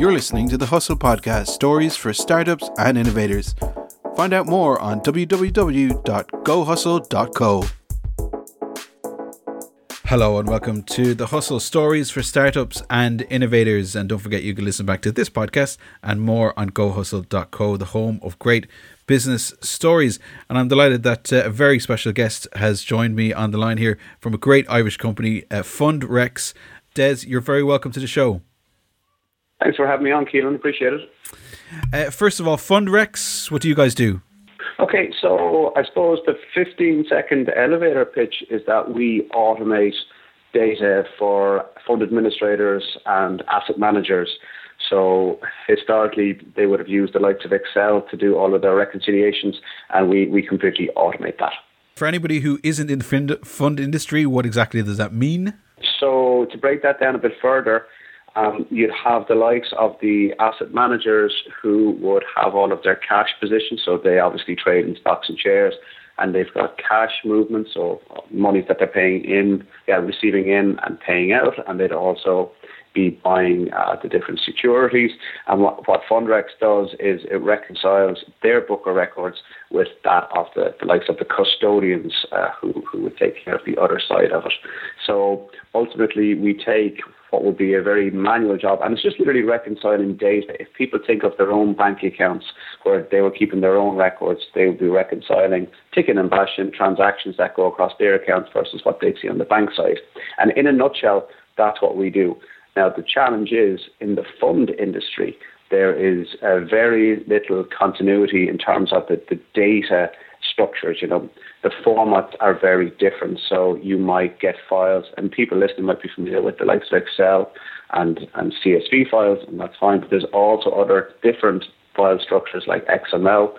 You're listening to the Hustle Podcast stories for startups and innovators. Find out more on www.gohustle.co. Hello and welcome to the Hustle Stories for Startups and Innovators. And don't forget, you can listen back to this podcast and more on gohustle.co, the home of great business stories. And I'm delighted that uh, a very special guest has joined me on the line here from a great Irish company, uh, FundRecs. Des, you're very welcome to the show. Thanks for having me on, Keelan. Appreciate it. Uh, first of all, FundRecs, what do you guys do? Okay, so I suppose the 15 second elevator pitch is that we automate data for fund administrators and asset managers. So historically, they would have used the likes of Excel to do all of their reconciliations, and we, we completely automate that. For anybody who isn't in the fund industry, what exactly does that mean? So to break that down a bit further, um, you'd have the likes of the asset managers who would have all of their cash positions. So they obviously trade in stocks and shares, and they've got cash movements, so money that they're paying in, yeah, receiving in and paying out, and they'd also be buying uh, the different securities. And what, what FundRecs does is it reconciles their book of records with that of the, the likes of the custodians uh, who, who would take care of the other side of it. So ultimately, we take what would be a very manual job. And it's just literally reconciling data. If people think of their own bank accounts where they were keeping their own records, they would be reconciling ticket and bashing transactions that go across their accounts versus what they see on the bank side. And in a nutshell, that's what we do. Now, the challenge is in the fund industry, there is very little continuity in terms of the, the data structures. You know, the formats are very different. So you might get files, and people listening might be familiar with the likes of Excel and, and CSV files, and that's fine. But there's also other different file structures like XML,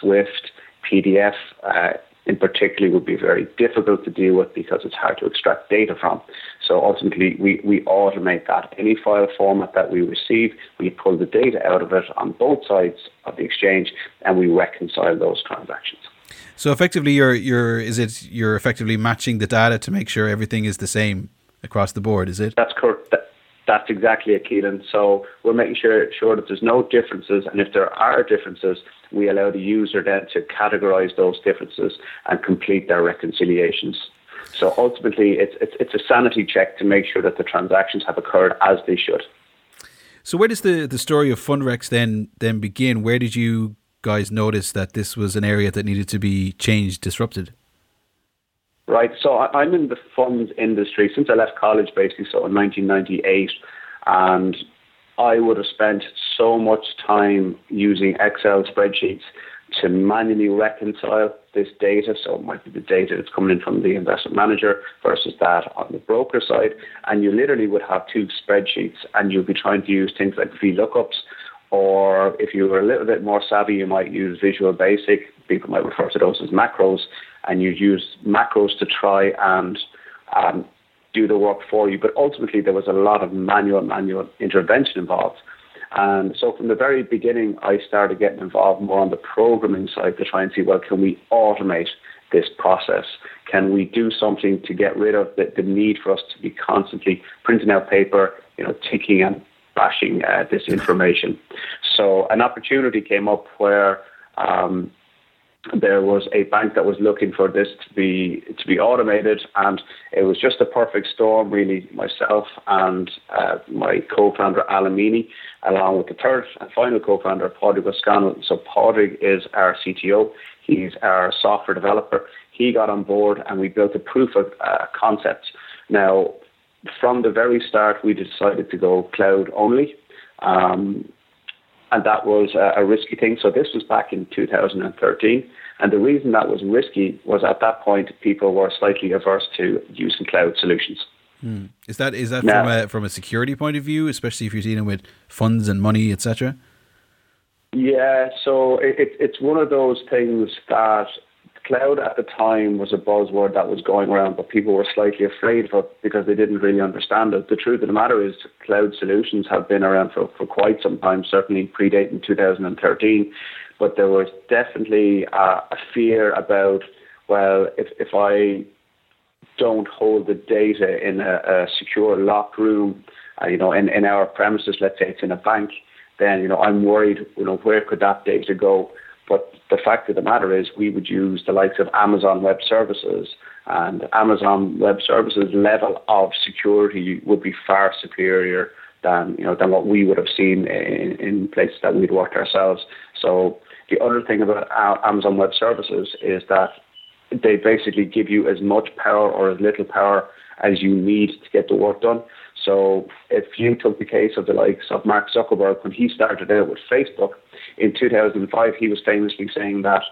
Swift, PDF. Uh, in particular would be very difficult to deal with because it's hard to extract data from. So ultimately, we, we automate that. Any file format that we receive, we pull the data out of it on both sides of the exchange and we reconcile those transactions. So effectively, you're you're is it you're effectively matching the data to make sure everything is the same across the board? Is it? That's correct. That, that's exactly it, Keelan. So we're making sure sure that there's no differences, and if there are differences, we allow the user then to categorize those differences and complete their reconciliations. So ultimately, it's it's it's a sanity check to make sure that the transactions have occurred as they should. So where does the, the story of FundRecs then then begin? Where did you guys notice that this was an area that needed to be changed, disrupted? Right. So I'm in the funds industry since I left college, basically, so in 1998. And I would have spent so much time using Excel spreadsheets to manually reconcile this data. So it might be the data that's coming in from the investment manager versus that on the broker side. And you literally would have two spreadsheets and you'd be trying to use things like VLOOKUPs or if you were a little bit more savvy, you might use Visual Basic. People might refer to those as macros, and you'd use macros to try and um, do the work for you. But ultimately, there was a lot of manual, manual intervention involved. And so from the very beginning, I started getting involved more on the programming side to try and see, well, can we automate this process? Can we do something to get rid of the, the need for us to be constantly printing out paper, you know, ticking and bashing uh, this information. So an opportunity came up where um, there was a bank that was looking for this to be to be automated, and it was just a perfect storm. Really, myself and uh, my co-founder Alan Meany, along with the third and final co-founder Padraig O'Scannell. So Padraig is our CTO. He's our software developer. He got on board, and we built a proof of uh, concept. Now, from the very start, we decided to go cloud only. Um, and that was a, risky thing. So this was back in 2013. And the reason that was risky was at that point, people were slightly averse to using cloud solutions. Hmm. Is that is that now, from a from a security point of view, especially if you're dealing with funds and money, etc.? Yeah, so it, it's one of those things that cloud at the time was a buzzword that was going around, but people were slightly afraid of it because they didn't really understand it. The truth of the matter is, cloud solutions have been around for, for quite some time, certainly predating 2013. But there was definitely a, a fear about, well, if, if I don't hold the data in a, a secure locked room, uh, you know, in, in our premises, let's say it's in a bank, then, you know, I'm worried, you know, where could that data go? But the fact of the matter is we would use the likes of Amazon Web Services and Amazon Web Services level of security would be far superior than, you know, than what we would have seen in, in places that we'd worked ourselves. So the other thing about Amazon Web Services is that they basically give you as much power or as little power as you need to get the work done. So if you took the case of the likes of Mark Zuckerberg when he started out with Facebook in 2005, he was famously saying that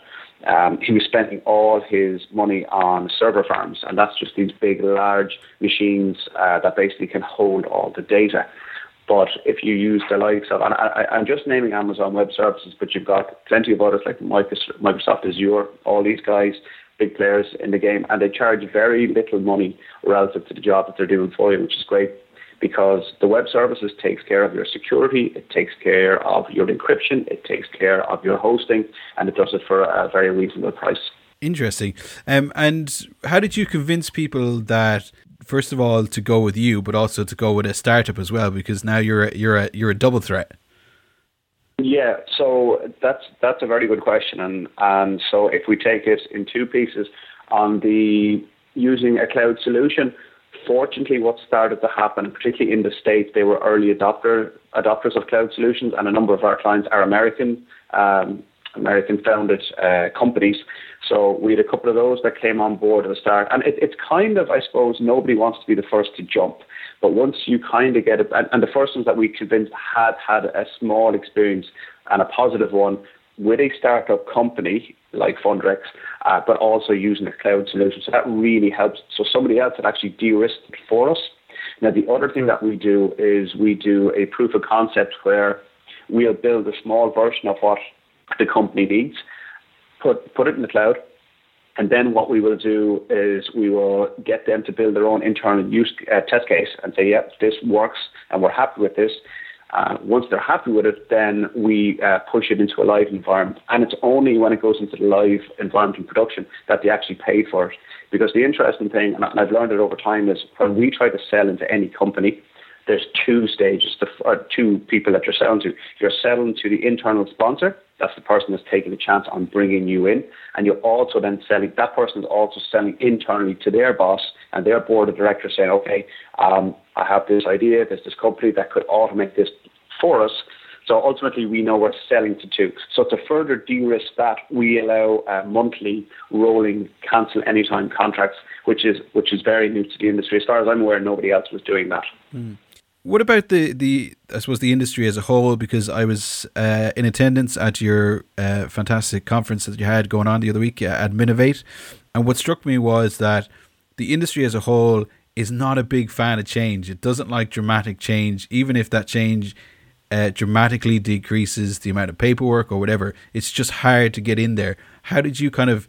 um, he was spending all his money on server farms, and that's just these big, large machines uh, that basically can hold all the data. But if you use the likes of, and I, am just naming Amazon Web Services, but you've got plenty of others like Microsoft Azure, all these guys, big players in the game, and they charge very little money relative to the job that they're doing for you, which is great because the web services takes care of your security, it takes care of your encryption, it takes care of your hosting, and it does it for a very reasonable price. Interesting. Um, and how did you convince people that first of all to go with you, but also to go with a startup as well? Because now you're a, you're a, you're a double threat. Yeah, so that's that's a very good question, and and so if we take it in two pieces, on the using a cloud solution, Fortunately, what started to happen, particularly in the States, they were early adopter adopters of cloud solutions, and a number of our clients are American. Um, American founded uh, companies. So we had a couple of those that came on board at the start. And it, it's kind of, I suppose, nobody wants to be the first to jump. But once you kind of get it, and, and the first ones that we convinced had had a small experience and a positive one with a startup company like FundRecs, uh, but also using a cloud solution. So that really helps. So somebody else had actually de-risked it for us. Now, the other thing that we do is we do a proof of concept where we'll build a small version of what the company needs, put, put it in the cloud, and then what we will do is we will get them to build their own internal use uh, test case and say, yep, this works and we're happy with this. Uh, once they're happy with it, then we uh, push it into a live environment. And it's only when it goes into the live environment in production that they actually pay for it. Because the interesting thing, and I've learned it over time, is when we try to sell into any company, there's two stages, or two people that you're selling to. You're selling to the internal sponsor, that's the person that's taking the chance on bringing you in. And you're also then selling, that person is also selling internally to their boss and their board of directors saying, okay, um, I have this idea, there's this company that could automate this for us. So ultimately, we know we're selling to two. So to further de-risk that, we allow monthly rolling cancel anytime contracts, which is which is very new to the industry. As far as I'm aware, nobody else was doing that. Mm. What about the, the I suppose the industry as a whole? Because I was uh, in attendance at your uh, fantastic conference that you had going on the other week at Minovate, and what struck me was that the industry as a whole is not a big fan of change. It doesn't like dramatic change, even if that change uh, dramatically decreases the amount of paperwork or whatever. It's just hard to get in there. How did you kind of,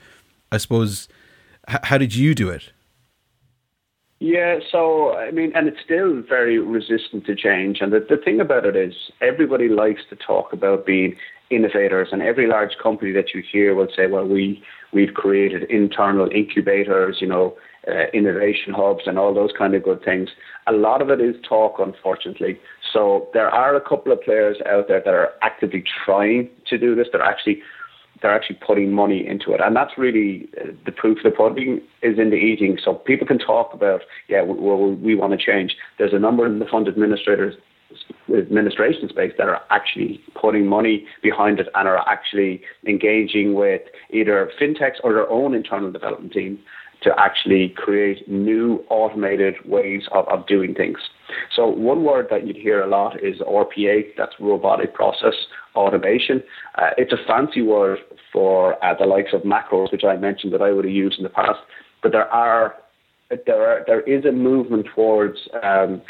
I suppose, h- how did you do it? Yeah, so I mean, and it's still very resistant to change. And the, the thing about it is, everybody likes to talk about being innovators, and every large company that you hear will say, "Well, we we've created internal incubators, you know, uh, innovation hubs, and all those kind of good things." A lot of it is talk, unfortunately. So there are a couple of players out there that are actively trying to do this. They're actually they're actually putting money into it. And that's really uh, the proof of the pudding is in the eating. So people can talk about, yeah, we, we want to change. There's a number of the fund administrators administration space that are actually putting money behind it and are actually engaging with either fintechs or their own internal development team to actually create new automated ways of, of doing things. So one word that you'd hear a lot is RPA, that's robotic process automation. Uh, it's a fancy word for uh, the likes of macros, which I mentioned that I would have used in the past. But there are there are there is a movement towards um,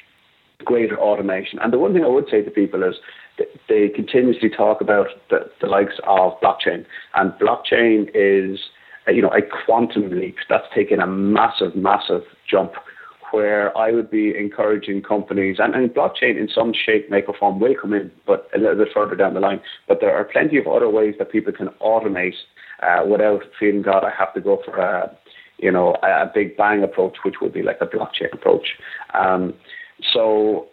greater automation. And the one thing I would say to people is they continuously talk about the, the likes of blockchain, and blockchain is you know a quantum leap that's taken a massive, massive jump where I would be encouraging companies, and, and blockchain in some shape, make, or form will come in, but a little bit further down the line. But there are plenty of other ways that people can automate uh, without feeling, God, I have to go for a, you know, a big bang approach, which would be like a blockchain approach. Um, so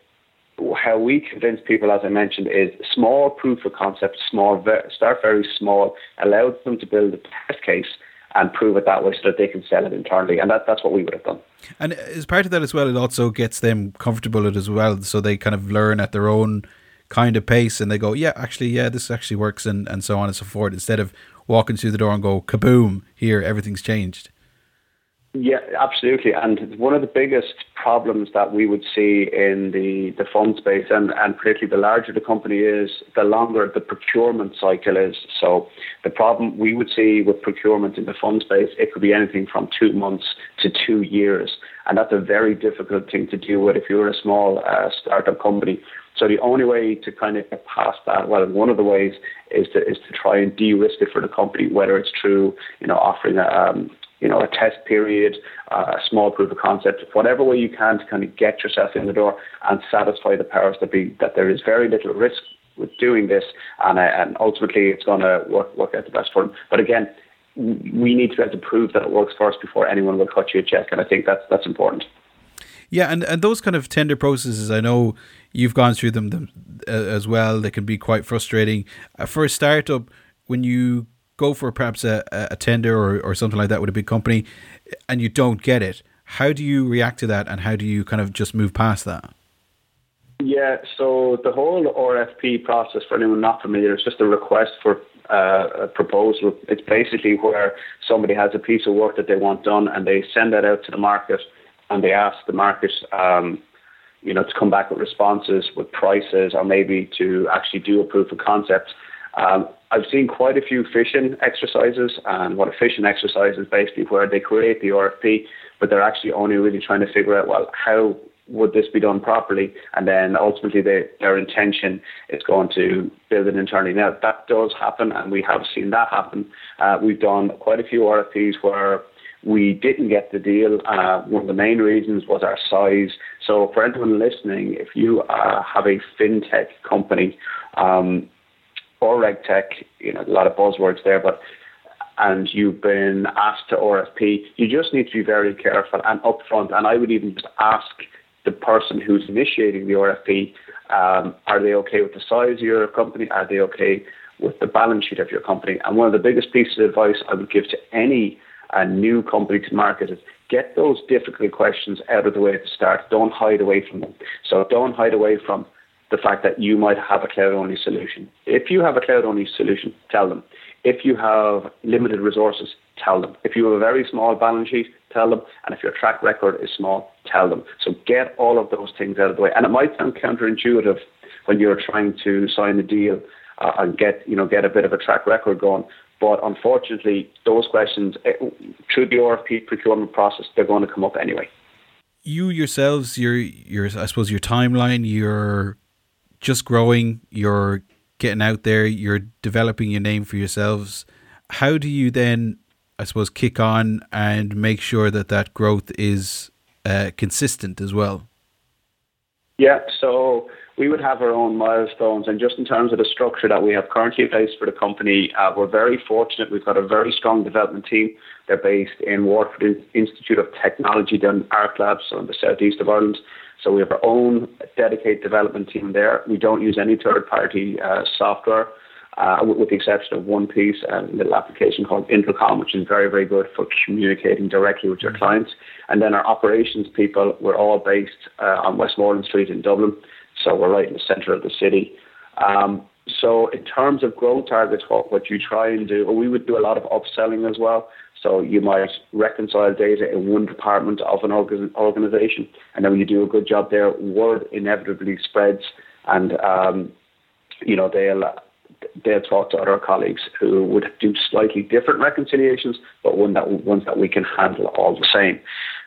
how we convince people, as I mentioned, is small proof of concept, small, start very small, allow them to build a test case and prove it that way so that they can sell it internally. And that, that's what we would have done. And as part of that as well, it also gets them comfortable as well. So they kind of learn at their own kind of pace and they go, yeah, actually, yeah, this actually works and, and so on and so forth, instead of walking through the door and go, kaboom, here, everything's changed. Yeah, absolutely. And one of the biggest problems that we would see in the, the fund space, and, and particularly the larger the company is, the longer the procurement cycle is. So the problem we would see with procurement in the fund space, it could be anything from two months to two years. And that's a very difficult thing to deal with if you're a small uh, startup company. So the only way to kind of get past that, well, one of the ways is to is to try and de-risk it for the company, whether it's through you know offering a um, you know, a test period, uh, a small proof of concept, whatever way you can to kind of get yourself in the door and satisfy the powers that be that there is very little risk with doing this, and uh, and ultimately it's going to work work out the best for them. But again, we need to be able to prove that it works first before anyone will cut you a check, and I think that's that's important. Yeah, and, and those kind of tender processes, I know you've gone through them, them uh, as well. They can be quite frustrating. Uh, for a startup, when you go for perhaps a, a tender or, or something like that with a big company and you don't get it, how do you react to that and how do you kind of just move past that? Yeah, so the whole RFP process, for anyone not familiar, is just a request for uh, a proposal. It's basically where somebody has a piece of work that they want done and they send that out to the market and they ask the market, um, you know, to come back with responses, with prices, or maybe to actually do a proof of concept. Um, I've seen quite a few phishing exercises, and what a phishing exercise is basically where they create the RFP, but they're actually only really trying to figure out, well, how would this be done properly? And then ultimately they, their intention is going to build it internally. Now, that does happen, and we have seen that happen. Uh, we've done quite a few RFPs where we didn't get the deal. Uh, one of the main reasons was our size. So, for anyone listening, if you uh, have a fintech company, um, or RegTech, you know, a lot of buzzwords there, but and you've been asked to RFP, you just need to be very careful and upfront. And I would even just ask the person who's initiating the RFP, um, are they okay with the size of your company? Are they okay with the balance sheet of your company? And one of the biggest pieces of advice I would give to any uh, new company to market is get those difficult questions out of the way at the start. Don't hide away from them. So don't hide away from the fact that you might have a cloud only solution. If you have a cloud only solution, tell them. If you have limited resources, tell them. If you have a very small balance sheet, tell them. And if your track record is small, tell them. So get all of those things out of the way. And it might sound counterintuitive when you're trying to sign a deal uh, and get you know get a bit of a track record going. But unfortunately, those questions eh, through the RFP procurement process, they're going to come up anyway. You yourselves, your your I suppose your timeline, your just growing, you're getting out there, you're developing your name for yourselves. How do you then, I suppose, kick on and make sure that that growth is uh, consistent as well? Yeah, so we would have our own milestones, and just in terms of the structure that we have currently in place for the company, uh, we're very fortunate. We've got a very strong development team. They're based in Waterford Institute of Technology down in Arc Labs, so in the southeast of Ireland. So we have our own dedicated development team there. We don't use any third-party uh, software, uh, with, with, the exception of one piece, a little application called Intercom, which is very, very good for communicating directly with your clients. And then our operations people, we're all based uh, on Westmoreland Street in Dublin, so we're right in the centre of the city. Um, so in terms of growth targets, what, what you try and do, we would do a lot of upselling as well. So you might reconcile data in one department of an organization, and then when you do a good job there, word inevitably spreads, and um, you know they'll they'll talk to other colleagues who would do slightly different reconciliations, but one that ones that we can handle all the same.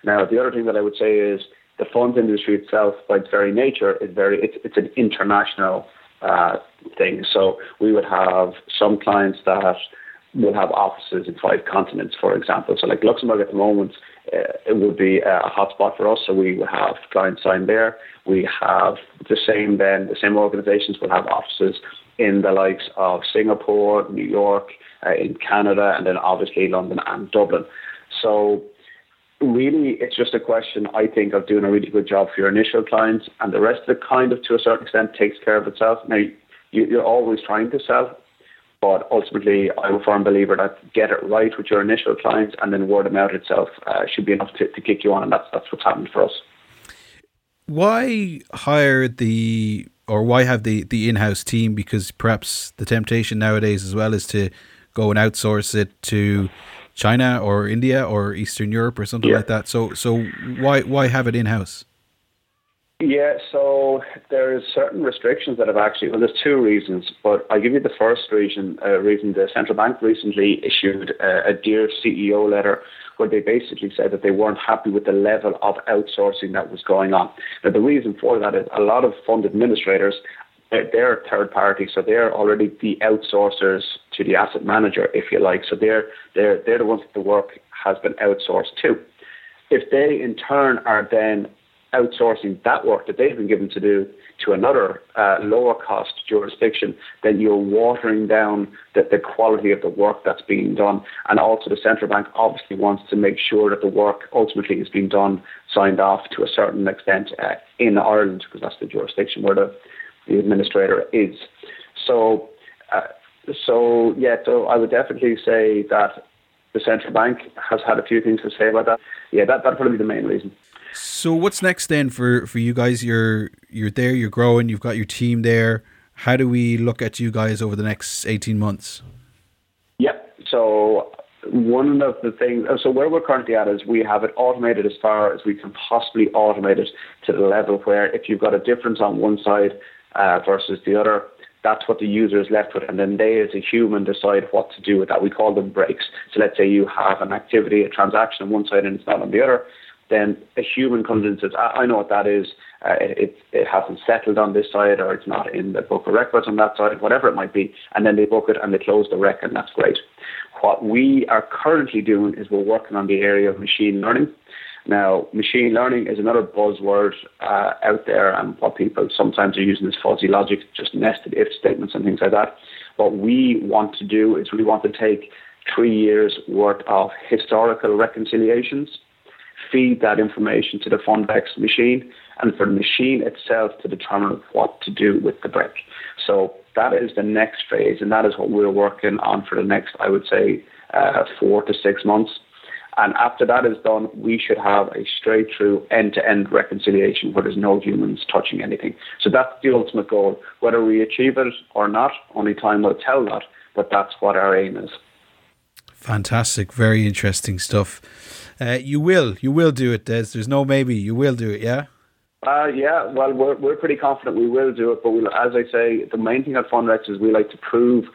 Now, the other thing that I would say is the funds industry itself, by its very nature, is very it's, it's an international uh, thing. So we would have some clients that will have offices in five continents, for example. So, like Luxembourg at the moment, uh, it would be a hotspot for us. So we would have clients signed there. We have the same then the same organisations will have offices in the likes of Singapore, New York, uh, in Canada, and then obviously London and Dublin. So really, it's just a question, I think, of doing a really good job for your initial clients, and the rest of it kind of, to a certain extent, takes care of itself. Now, you, you're always trying to sell, but ultimately, I'm a firm believer that get it right with your initial clients, and then word of mouth itself uh, should be enough to, to kick you on, and that's that's what's happened for us. Why hire the or why have the the in-house team? Because perhaps the temptation nowadays as well is to go and outsource it to China or India or Eastern Europe or something yeah. like that. So so why why have it in house? Yeah, so there's certain restrictions that have actually. Well, there's two reasons, but I'll give you the first reason. Uh, reason the central bank recently issued a, a dear CEO letter where they basically said that they weren't happy with the level of outsourcing that was going on. Now, the reason for that is a lot of fund administrators they're third party, so they're already the outsourcers to the asset manager, if you like. So they're they're they're the ones that the work has been outsourced to. If they in turn are then outsourcing that work that they've been given to do to another uh, lower cost jurisdiction, then you're watering down the, the quality of the work that's being done. And also, the central bank obviously wants to make sure that the work ultimately is being done, signed off to a certain extent uh, in Ireland, because that's the jurisdiction where the the administrator is. So, uh, so yeah, so I would definitely say that the central bank has had a few things to say about that. Yeah, that that'd probably be the main reason. So what's next then for, for you guys? You're you're there, you're growing, you've got your team there. How do we look at you guys over the next eighteen months? Yep. So one of the things, so where we're currently at is we have it automated as far as we can possibly automate it to the level where if you've got a difference on one side, uh, versus the other. That's what the user is left with, and then they, as a human, decide what to do with that. We call them breaks. So let's say you have an activity, a transaction on one side, and it's not on the other. Then a human comes in and says, "I, know what that is. Uh, it, it hasn't settled on this side, or it's not in the book of records on that side, whatever it might be." And then they book it and they close the record, and that's great. What we are currently doing is we're working on the area of machine learning. Now, machine learning is another buzzword uh, out there, and what people sometimes are using is fuzzy logic, just nested if statements and things like that. What we want to do is we want to take three years' worth of historical reconciliations, feed that information to the FundRecs machine, and for the machine itself to determine what to do with the brick. So that is the next phase, and that is what we're working on for the next, I would say, uh, four to six months. And after that is done, we should have a straight through end to end reconciliation where there's no humans touching anything. So that's the ultimate goal. Whether we achieve it or not, only time will tell that, but that's what our aim is. Fantastic. Very interesting stuff. Uh, you will, you will do it, Des. There's no maybe. You will do it, yeah? Uh, yeah, well, we're, we're pretty confident we will do it, but we'll, as I say, the main thing at FundRecs is we like to prove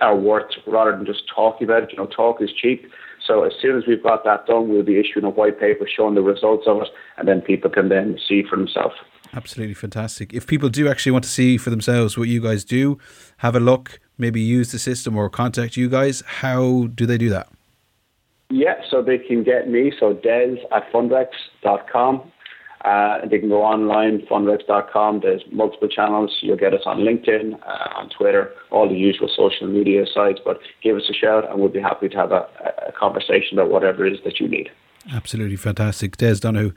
our worth rather than just talking about it. You know, talk is cheap. So as soon as we've got that done, we'll be issuing a white paper showing the results of it, and then people can then see for themselves. Absolutely fantastic. If people do actually want to see for themselves what you guys do, have a look, maybe use the system or contact you guys, how do they do that? Yeah, so they can get me, so des at fundrecs.com uh, they can go online, fundrecs.com. There's multiple channels. You'll get us on LinkedIn, uh, on Twitter, all the usual social media sites. But give us a shout, and we'll be happy to have a, a conversation about whatever it is that you need. Absolutely fantastic. Des Donohue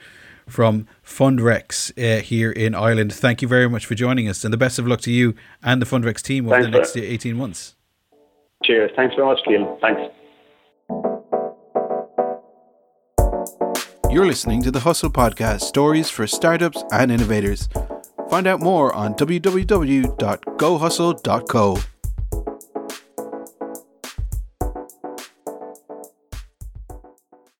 from FundRecs uh, here in Ireland. Thank you very much for joining us, and the best of luck to you and the FundRecs team over Thanks the next 18 months. Cheers. Thanks very much, Keelan. Thanks. You're listening to the Hustle Podcast stories for startups and innovators. Find out more on www.gohustle.co.